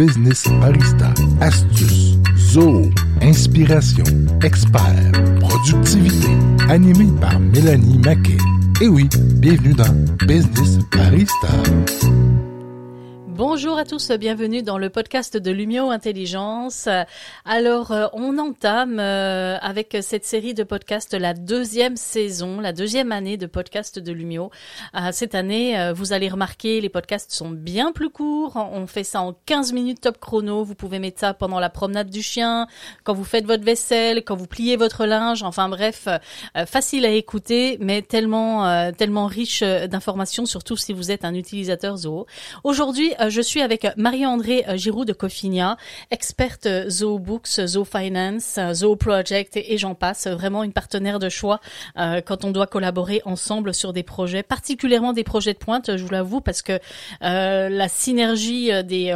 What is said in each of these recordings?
Business Barista. Astuces, zoo, inspiration, expert, productivité. Animé par Mélanie Maquet. Et oui, bienvenue dans Business Barista. Bonjour à tous, bienvenue dans le podcast de Lumio Intelligence. Alors, euh, on entame euh, avec cette série de podcasts la deuxième saison, la deuxième année de podcast de Lumio. Euh, cette année, vous allez remarquer, les podcasts sont bien plus courts. On fait ça en 15 minutes top chrono. Vous pouvez mettre ça pendant la promenade du chien, quand vous faites votre vaisselle, quand vous pliez votre linge. Enfin bref, facile à écouter, mais tellement, tellement riche d'informations, surtout si vous êtes un utilisateur Zoho. Aujourd'hui, je suis avec Marie-André euh, Giroud de Cofinia, experte euh, Zoo Books, Zoo Finance, euh, Zoo Project et j'en passe. Vraiment une partenaire de choix quand on doit collaborer ensemble sur des projets, particulièrement des projets de pointe, je vous l'avoue, parce que la synergie des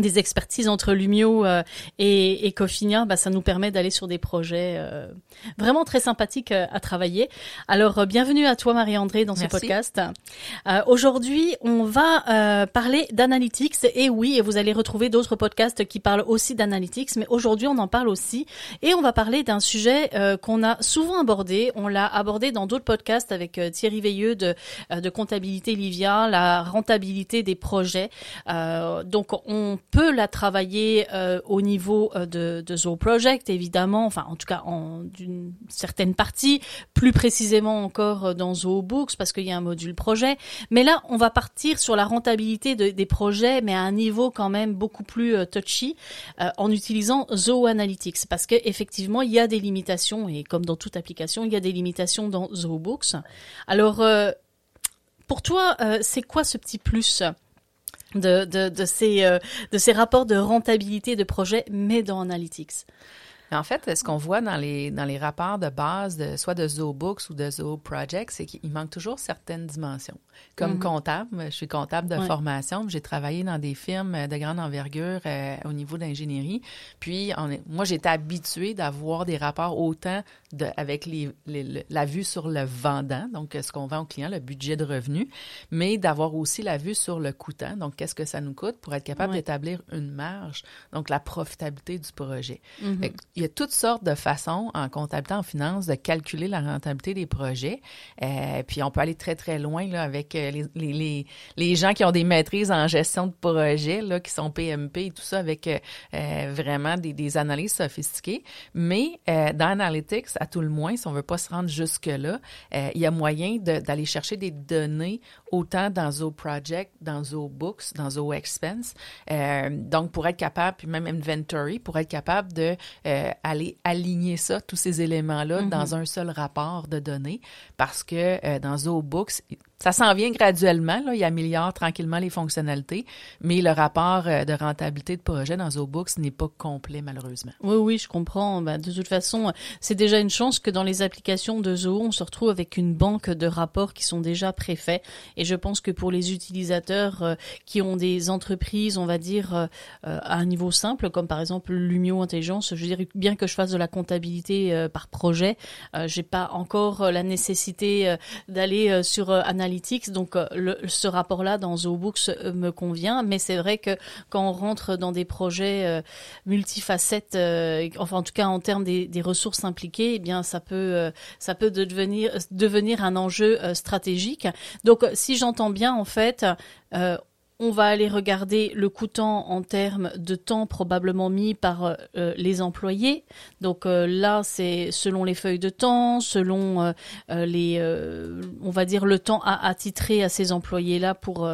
des expertises entre Lumio euh, et, et Cofinia, bah, ça nous permet d'aller sur des projets euh, vraiment très sympathiques euh, à travailler. Alors, bienvenue à toi Marie-André dans ce podcast. Aujourd'hui, on va parler d'analytics et oui, et vous allez retrouver d'autres podcasts qui parlent aussi d'analytics, mais aujourd'hui, on en parle aussi et on va parler d'un sujet qu'on a souvent abordé. On l'a abordé dans d'autres podcasts avec Thierry Veilleux de, de Comptabilité Livia, la rentabilité des projets. donc, on peut la travailler euh, au niveau euh, de, de Zoo Project, évidemment, enfin en tout cas en d'une certaine partie, plus précisément encore euh, dans Zoo Books parce qu'il y a un module projet. Mais là, on va partir sur la rentabilité des projets, mais à un niveau quand même beaucoup plus touchy, en utilisant Zoo Analytics parce qu'effectivement, il y a des limitations et comme dans toute application, il y a des limitations dans Zoo Books. Alors pour toi, c'est quoi ce petit plus? De, de, de, ces, euh, de ces rapports de rentabilité de projet, mais dans Analytics. En fait, ce qu'on voit dans les, dans les rapports de base, de, soit de Zoobooks ou de Zoo Project, c'est qu'il manque toujours certaines dimensions. Comme mhm. comptable, je suis comptable de formation, j'ai travaillé dans des firmes de grande envergure euh, au niveau d'ingénierie. Puis, on est, moi, j'étais habituée d'avoir des rapports autant de, avec les, la vue sur le vendant, donc ce qu'on vend au client, le budget de revenu, mais d'avoir aussi la vue sur le coûtant, donc qu'est-ce que ça nous coûte pour être capable d'établir une marge, donc la profitabilité du projet. Mhm il y a toutes sortes de façons en comptabilité, en finance, de calculer la rentabilité des projets. Euh, puis on peut aller très, très loin là, avec euh, les, les, les, gens qui ont des maîtrises en gestion de projets, là, qui sont PMP et tout ça, avec euh, vraiment des, des, analyses sophistiquées. Mais dans Analytics, à tout le moins, si on veut pas se rendre jusque-là, il y a moyen d'aller chercher des données autant dans Zo Project, dans Zo Books, dans Zo Expense. donc, pour être capable, puis même Inventory, pour être capable de euh, aller aligner ça, tous ces éléments-là, dans un seul rapport de données, parce que euh, dans ZooBooks, ça s'en vient graduellement, là, il améliore tranquillement les fonctionnalités, mais le rapport euh, de rentabilité de projet dans ZooBooks n'est pas complet malheureusement. Oui, oui, je comprends. Ben, de toute façon, c'est déjà une chance que dans les applications de Zoo, on se retrouve avec une banque de rapports qui sont déjà préfaits. Et je pense que pour les utilisateurs euh, qui ont des entreprises, on va dire, euh, à un niveau simple, comme par exemple Lumio Intelligence, je dire, bien que je fasse de la comptabilité par projet, j'ai pas encore la nécessité d'aller sur Analytics Analytics. Donc euh, le, ce rapport-là dans ZooBooks euh, me convient, mais c'est vrai que quand on rentre dans des projets euh, multifacettes, enfin en tout cas en termes des, des ressources impliquées, eh bien ça peut ça peut devenir devenir un enjeu stratégique. Donc si j'entends bien en fait on va aller regarder le coûtant en termes de temps probablement mis par euh, euh, les employés. Donc euh, là, c'est selon les feuilles de temps, selon les, on va dire le temps à attitrer à ces employés-là pour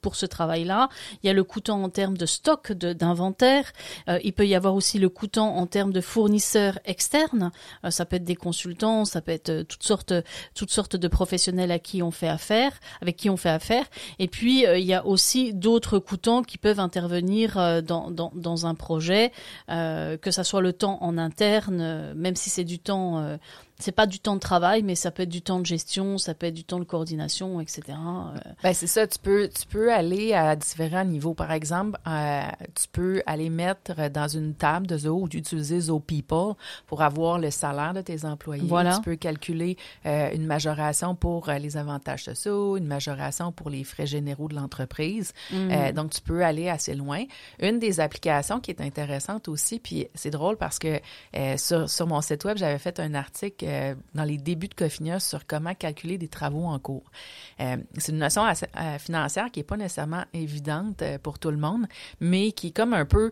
pour ce travail-là. Il y a le coûtant en termes de stock d'inventaire. Euh, il peut y avoir aussi le coûtant en termes de fournisseurs externes. Euh, ça peut être des consultants, ça peut être euh, toutes sortes, toutes sortes de professionnels à qui on fait affaire, avec qui on fait affaire. Et puis il y a aussi d'autres coûtants qui peuvent intervenir dans, dans, dans un projet, que ça soit le temps en interne, même si c'est du temps c'est pas du temps de travail, mais ça peut être du temps de gestion, ça peut être du temps de coordination, etc. Euh. Ben c'est ça. Tu peux, tu peux aller à différents niveaux. Par exemple, euh, tu peux aller mettre dans une table de Zoho ou utiliser Zoho People pour avoir le salaire de tes employés. Voilà. Tu peux calculer euh, une majoration pour les avantages sociaux, une majoration pour les frais généraux de l'entreprise. Mm. donc, tu peux aller assez loin. Une des applications qui est intéressante aussi, puis c'est drôle parce que sur, sur mon site web, j'avais fait un article euh, dans les débuts de Cofinia sur comment calculer des travaux en cours. Euh, c'est une notion euh, financière qui est pas nécessairement évidente pour tout le monde, mais qui est comme un peu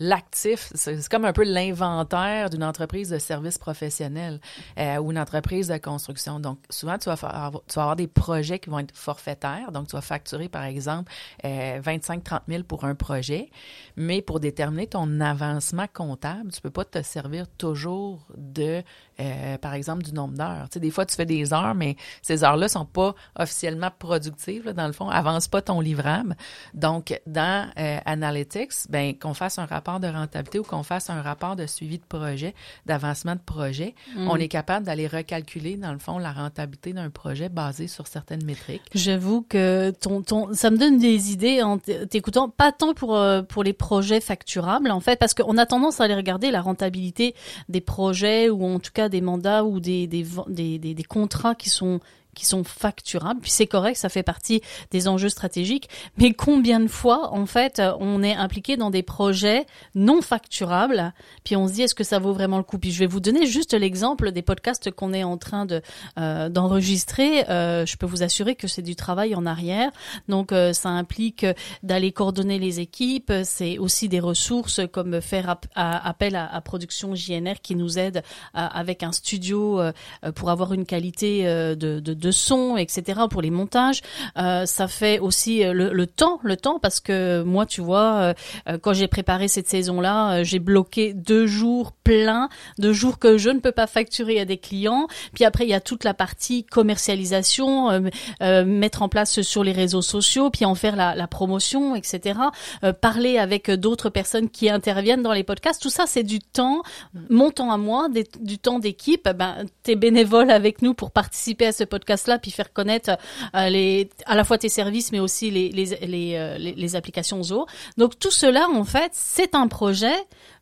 l'actif, c'est comme un peu l'inventaire d'une entreprise de services professionnels ou une entreprise de construction. Donc, souvent, tu vas, avoir, tu vas avoir des projets qui vont être forfaitaires. Donc, tu vas facturer, par exemple, 25-30 000 pour un projet, mais pour déterminer ton avancement comptable, tu peux pas te servir toujours de euh, par exemple, du nombre d'heures. Tu sais, des fois, tu fais des heures, mais ces heures-là sont pas officiellement productives, dans le fond, avance pas ton livrable. Donc, dans euh, Analytics, ben qu'on fasse un rapport de rentabilité ou qu'on fasse un rapport de suivi de projet, d'avancement de projet, mm. on est capable d'aller recalculer, dans le fond, la rentabilité d'un projet basé sur certaines métriques. J'avoue que ton, ton, ça me donne des idées en t'écoutant, pas tant pour, euh, pour les projets facturables, en fait, parce qu'on a tendance à aller regarder la rentabilité des projets ou en tout cas des mandats ou des, contrats qui sont qui sont facturables. Puis c'est correct, ça fait partie des enjeux stratégiques. Mais combien de fois, en fait, on est impliqué dans des projets non facturables, puis on se dit est-ce que ça vaut vraiment le coup? Puis je vais vous donner juste l'exemple des podcasts qu'on est en train de euh, d'enregistrer. Euh, je peux vous assurer que c'est du travail en arrière. Donc euh, ça implique d'aller coordonner les équipes. C'est aussi des ressources comme faire appel à, Production JNR qui nous aide avec un studio pour avoir une qualité de, de de son, etc. pour les montages. Euh, ça fait aussi euh, le, temps, le temps parce que moi, tu vois, euh, quand j'ai préparé cette saison-là, j'ai bloqué deux jours pleins, deux jours que je ne peux pas facturer à des clients. Puis après, il y a toute la partie commercialisation, mettre en place sur les réseaux sociaux, puis en faire la, la promotion, etc. parler avec d'autres personnes qui interviennent dans les podcasts. Tout ça, c'est du temps, mon temps à moi, du temps d'équipe. Ben, t'es bénévole avec nous pour participer à ce podcast là puis faire connaître euh, à la fois tes services, mais aussi euh, les applications Zoho. Donc tout cela, en fait, c'est un projet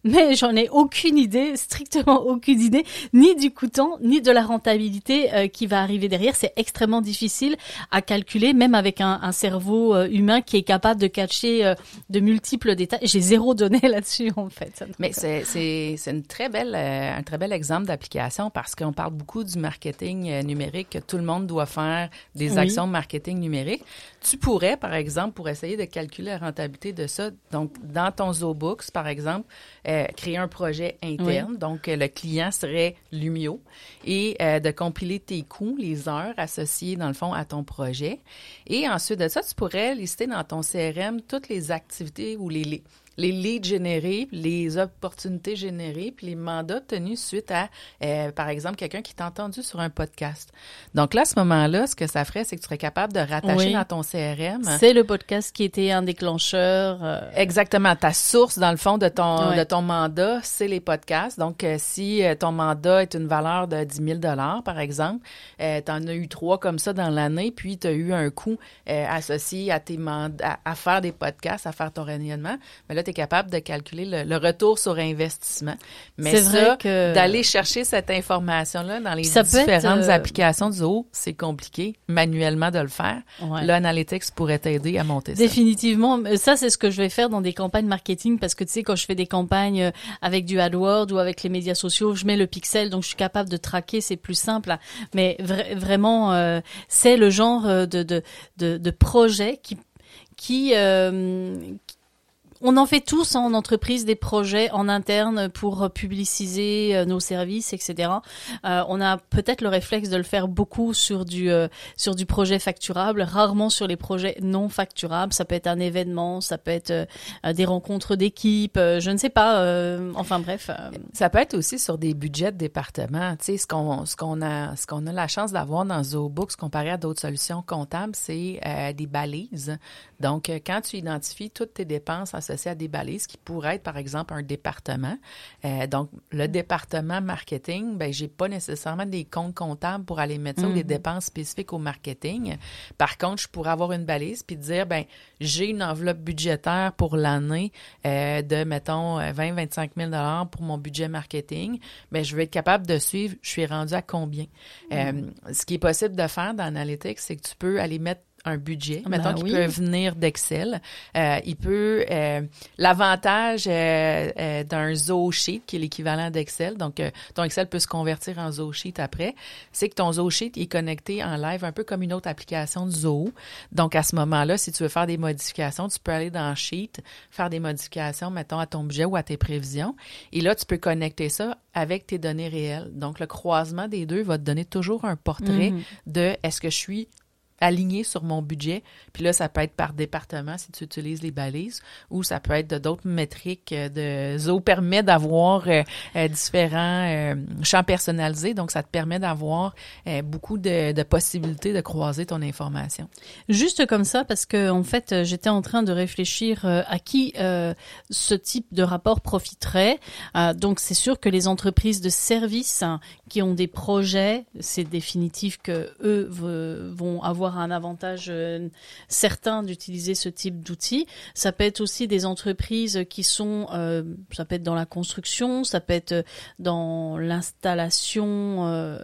mais j'en ai aucune idée, strictement aucune idée, ni du coûtant, ni de la rentabilité euh, qui va arriver derrière. C'est extrêmement difficile à calculer, même avec un, un cerveau euh, humain qui est capable de catcher euh, de multiples détails. J'ai zéro donné là-dessus, en fait. Mais c'est, c'est, c'est une très belle, un très bel exemple d'application parce qu'on parle beaucoup du marketing numérique, que tout le monde doit faire des actions marketing numérique. Tu pourrais, par exemple, pour essayer de calculer la rentabilité de ça, donc dans ton Zobooks, par exemple, euh, créer un projet interne. Donc, euh, le client serait Lumio et euh, de compiler tes coûts, les heures associées, dans le fond, à ton projet. Et ensuite de ça, tu pourrais lister dans ton CRM toutes les activités ou les, les leads générés, les opportunités générées, puis les mandats tenus suite à, euh, par exemple, quelqu'un qui t'a entendu sur un podcast. Donc là, à ce moment-là, ce que ça ferait, c'est que tu serais capable de rattacher dans ton CRM. C'est le podcast qui était un déclencheur. Euh, Exactement. Ta source, dans le fond, de ton, de ton mandat, c'est les podcasts. Donc, euh, si ton mandat est une valeur de 10 000 par exemple, tu en as eu trois comme ça dans l'année, puis tu as eu un coût associé à tes mandats, à, faire des podcasts, à faire ton rayonnement. Mais là, tu es capable de calculer le, retour sur investissement. Mais ça, d'aller chercher cette information-là dans les différentes euh, applications du haut, c'est compliqué manuellement de le faire. Ouais. L'analytics pourrait t'aider à monter ça. Définitivement. Ça, c'est ce que je vais faire dans des campagnes marketing parce que tu sais, quand je fais des campagnes euh, avec du AdWords ou avec les médias sociaux, je mets le pixel, donc je suis capable de traquer, c'est plus simple. Mais vraiment, euh, c'est le genre de, de, de, de projet qui qui, euh, on en fait tous en entreprise des projets en interne pour publiciser euh, nos services, etc. Euh, on a peut-être le réflexe de le faire beaucoup sur du euh, sur du projet facturable, rarement sur les projets non facturables. Ça peut être un événement, ça peut être des rencontres d'équipe, je ne sais pas. enfin bref. Ça peut être aussi sur des budgets de département. Tu sais, ce qu'on ce qu'on a ce qu'on a la chance d'avoir dans ZooBooks comparé à d'autres solutions comptables, c'est des balises. Donc, quand tu identifies toutes tes dépenses associées associé à des balises qui pourraient être, par exemple, un département. Euh, donc, le département marketing, ben, j'ai pas nécessairement des comptes comptables pour aller mettre ça ou des mm-hmm. dépenses spécifiques au marketing. Par contre, je pourrais avoir une balise puis dire, ben, j'ai une enveloppe budgétaire pour l'année euh, de, mettons, 20-25 000 pour mon budget marketing. Ben, je vais être capable de suivre, je suis rendu à combien? Mm. ce qui est possible de faire dans Analytics, c'est que tu peux aller mettre un budget. Ben Mettons qu'il peut venir d'Excel. Euh, il peut euh, l'avantage euh, euh d'un Zoho Sheet qui est l'équivalent d'Excel. Donc ton Excel peut se convertir en Zoho Sheet après. C'est que ton Zoho Sheet est connecté en live un peu comme une autre application de Zoho. Donc à ce moment-là, si tu veux faire des modifications, tu peux aller dans Sheet, faire des modifications mettons à ton budget ou à tes prévisions et là tu peux connecter ça avec tes données réelles. Donc le croisement des deux va te donner toujours un portrait mm-hmm. de est-ce que je suis aligné sur mon budget. Puis là, ça peut être par département si tu utilises les balises ou ça peut être d'autres métriques de Zo permet d'avoir euh, euh, différents euh, champs personnalisés. Donc, ça te permet d'avoir beaucoup de, de, possibilités de croiser ton information. Juste comme ça, parce que en fait, j'étais en train de réfléchir à qui ce type de rapport profiterait. donc, c'est sûr que les entreprises de services hein, qui ont des projets, c'est définitif que eux vont avoir un avantage euh, certain d'utiliser ce type d'outils. Ça peut être aussi des entreprises qui sont, euh, ça peut être dans la construction, ça peut être dans l'installation. Euh,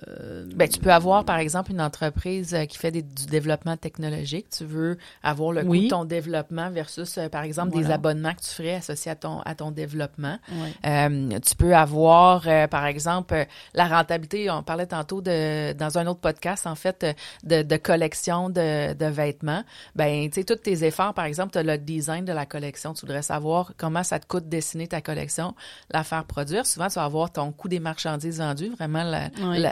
ben, tu peux avoir, par exemple, une entreprise qui fait du développement technologique. Tu veux avoir le coût de ton développement versus, par exemple, des abonnements que tu ferais associés à ton, à ton développement. tu peux avoir, par exemple, la rentabilité. On parlait tantôt de, dans un autre podcast, en fait, de, de collection de, vêtements, ben, tu sais, tous tes efforts, par exemple, tu as le design de la collection. Tu voudrais savoir comment ça te coûte dessiner ta collection, la faire produire. Souvent, tu vas avoir ton coût des marchandises vendues, vraiment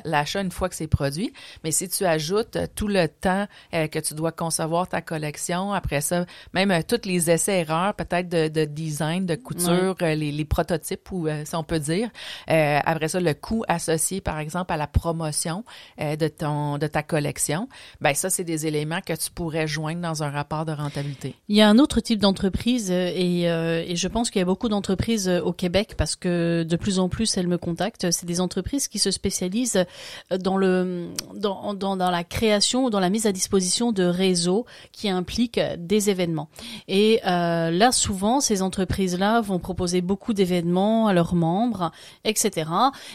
l'achat une fois que c'est produit. Mais si tu ajoutes tout le temps euh, que tu dois concevoir ta collection, après ça, même euh, tous les essais-erreurs, peut-être de, design, de couture, euh, les, prototypes, ou si on peut dire. après ça, le coût associé, par exemple, à la promotion de ton de ta collection. Ben ça, c'est des éléments que tu pourrais joindre dans un rapport de rentabilité? Il y a un autre type d'entreprise euh, et, euh, et, je pense qu'il y a beaucoup d'entreprises euh, au Québec parce que de plus en plus elles me contactent. C'est des entreprises qui se spécialisent dans le dans, dans, la création ou dans la mise à disposition de réseaux qui impliquent des événements. Et là, souvent, ces entreprises-là vont proposer beaucoup d'événements à leurs membres, etc.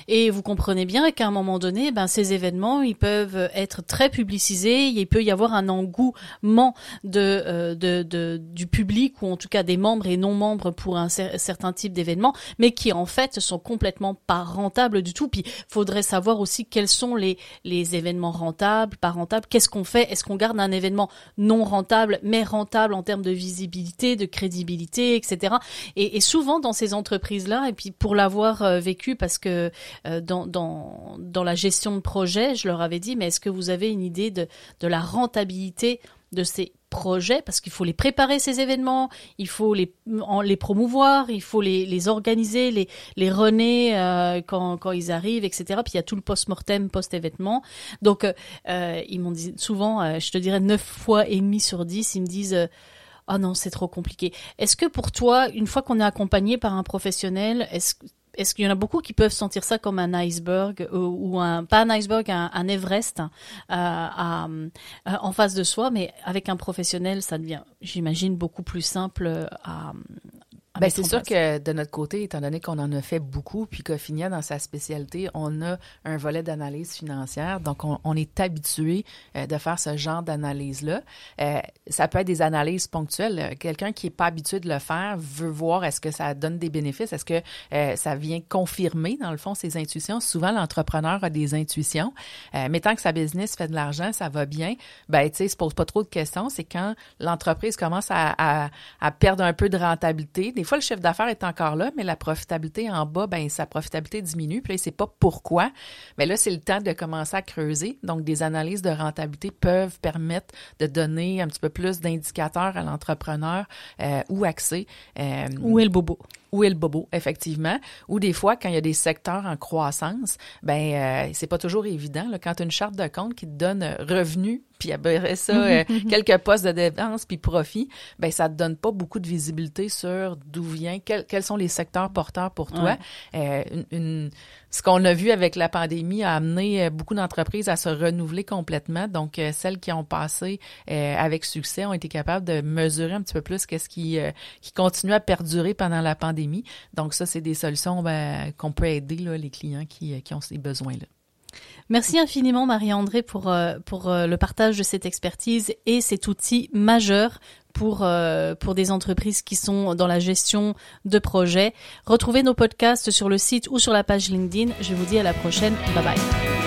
Et vous comprenez bien qu'à un moment donné, ben, ces événements, ils peuvent être très publicisés. Il peut y avoir un engouement euh, de, de, du public ou en tout cas des membres et non membres pour un certain type d'événement, mais qui en fait sont complètement pas rentables du tout. Puis faudrait savoir aussi quels sont les, les événements rentables, pas rentables. Qu'est-ce qu'on fait? Est-ce qu'on garde un événement non rentable mais rentable en termes de visibilité, de crédibilité, etc. Et, souvent dans ces entreprises-là, et puis pour l'avoir euh, vécu parce que euh, dans, dans, dans la gestion de projet, je leur avais dit, mais est-ce que vous avez une idée de, de la rentabilité de ces projets parce qu'il faut les préparer ces événements, il faut les, les promouvoir, il faut les, les organiser, les, les runner euh, quand, quand ils arrivent, etc. Puis il y a tout le post-mortem, post-événement. Donc euh, euh, ils m'ont dit souvent, je te dirais neuf fois et demi sur dix, ils me disent oh non c'est trop compliqué. Est-ce que pour toi, une fois qu'on est accompagné par un professionnel, est-ce est-ce qu'il y en a beaucoup qui peuvent sentir ça comme un iceberg euh, ou, un pas un iceberg, un, Everest euh, à, euh, en face de soi, mais avec un professionnel, ça devient, j'imagine, beaucoup plus simple ben, c'est sûr que de notre côté, étant donné qu'on en a fait beaucoup, puis qu'Ophinia, dans sa spécialité, on a un volet d'analyse financière, donc on, on est habitué euh, de faire ce genre d'analyse-là. Euh, ça peut être des analyses ponctuelles. Quelqu'un qui est pas habitué de le faire veut voir est-ce que ça donne des bénéfices, est-ce que euh, ça vient confirmer, dans le fond, ses intuitions. Souvent, l'entrepreneur a des intuitions, mais tant que sa business fait de l'argent, ça va bien, ben, tu sais, se pose pas trop de questions. C'est quand l'entreprise commence à, à, à, perdre un peu de rentabilité, des fois, le chiffre d'affaires est encore là, mais la profitabilité en bas, ben sa profitabilité diminue. Puis là, il sait pas pourquoi. Mais là, c'est le temps de commencer à creuser. Donc, des analyses de rentabilité peuvent permettre de donner un petit peu plus d'indicateurs à l'entrepreneur euh, ou accès. Euh, où est le bobo? où est le bobo, effectivement. Ou des fois, quand il y a des secteurs en croissance, ben euh, c'est pas toujours évident. Là, quand tu as une charte de compte qui te donne revenu, puis après ça, euh, quelques postes de dépenses, puis profit, ben ça te donne pas beaucoup de visibilité sur d'où vient, quels sont les secteurs porteurs pour toi. Euh, une, ce qu'on a vu avec la pandémie a amené beaucoup d'entreprises à se renouveler complètement. Donc, celles qui ont passé avec succès ont été capables de mesurer un petit peu plus qu'est-ce qui, qui continue à perdurer pendant la pandémie. Donc, ça, c'est des solutions ben, qu'on peut aider là, les clients qui, qui ont ces besoins-là. Merci infiniment Marie-André pour, euh, pour euh, le partage de cette expertise et cet outil majeur pour, euh, pour des entreprises qui sont dans la gestion de projets. Retrouvez nos podcasts sur le site ou sur la page LinkedIn. Je vous dis à la prochaine. Bye bye.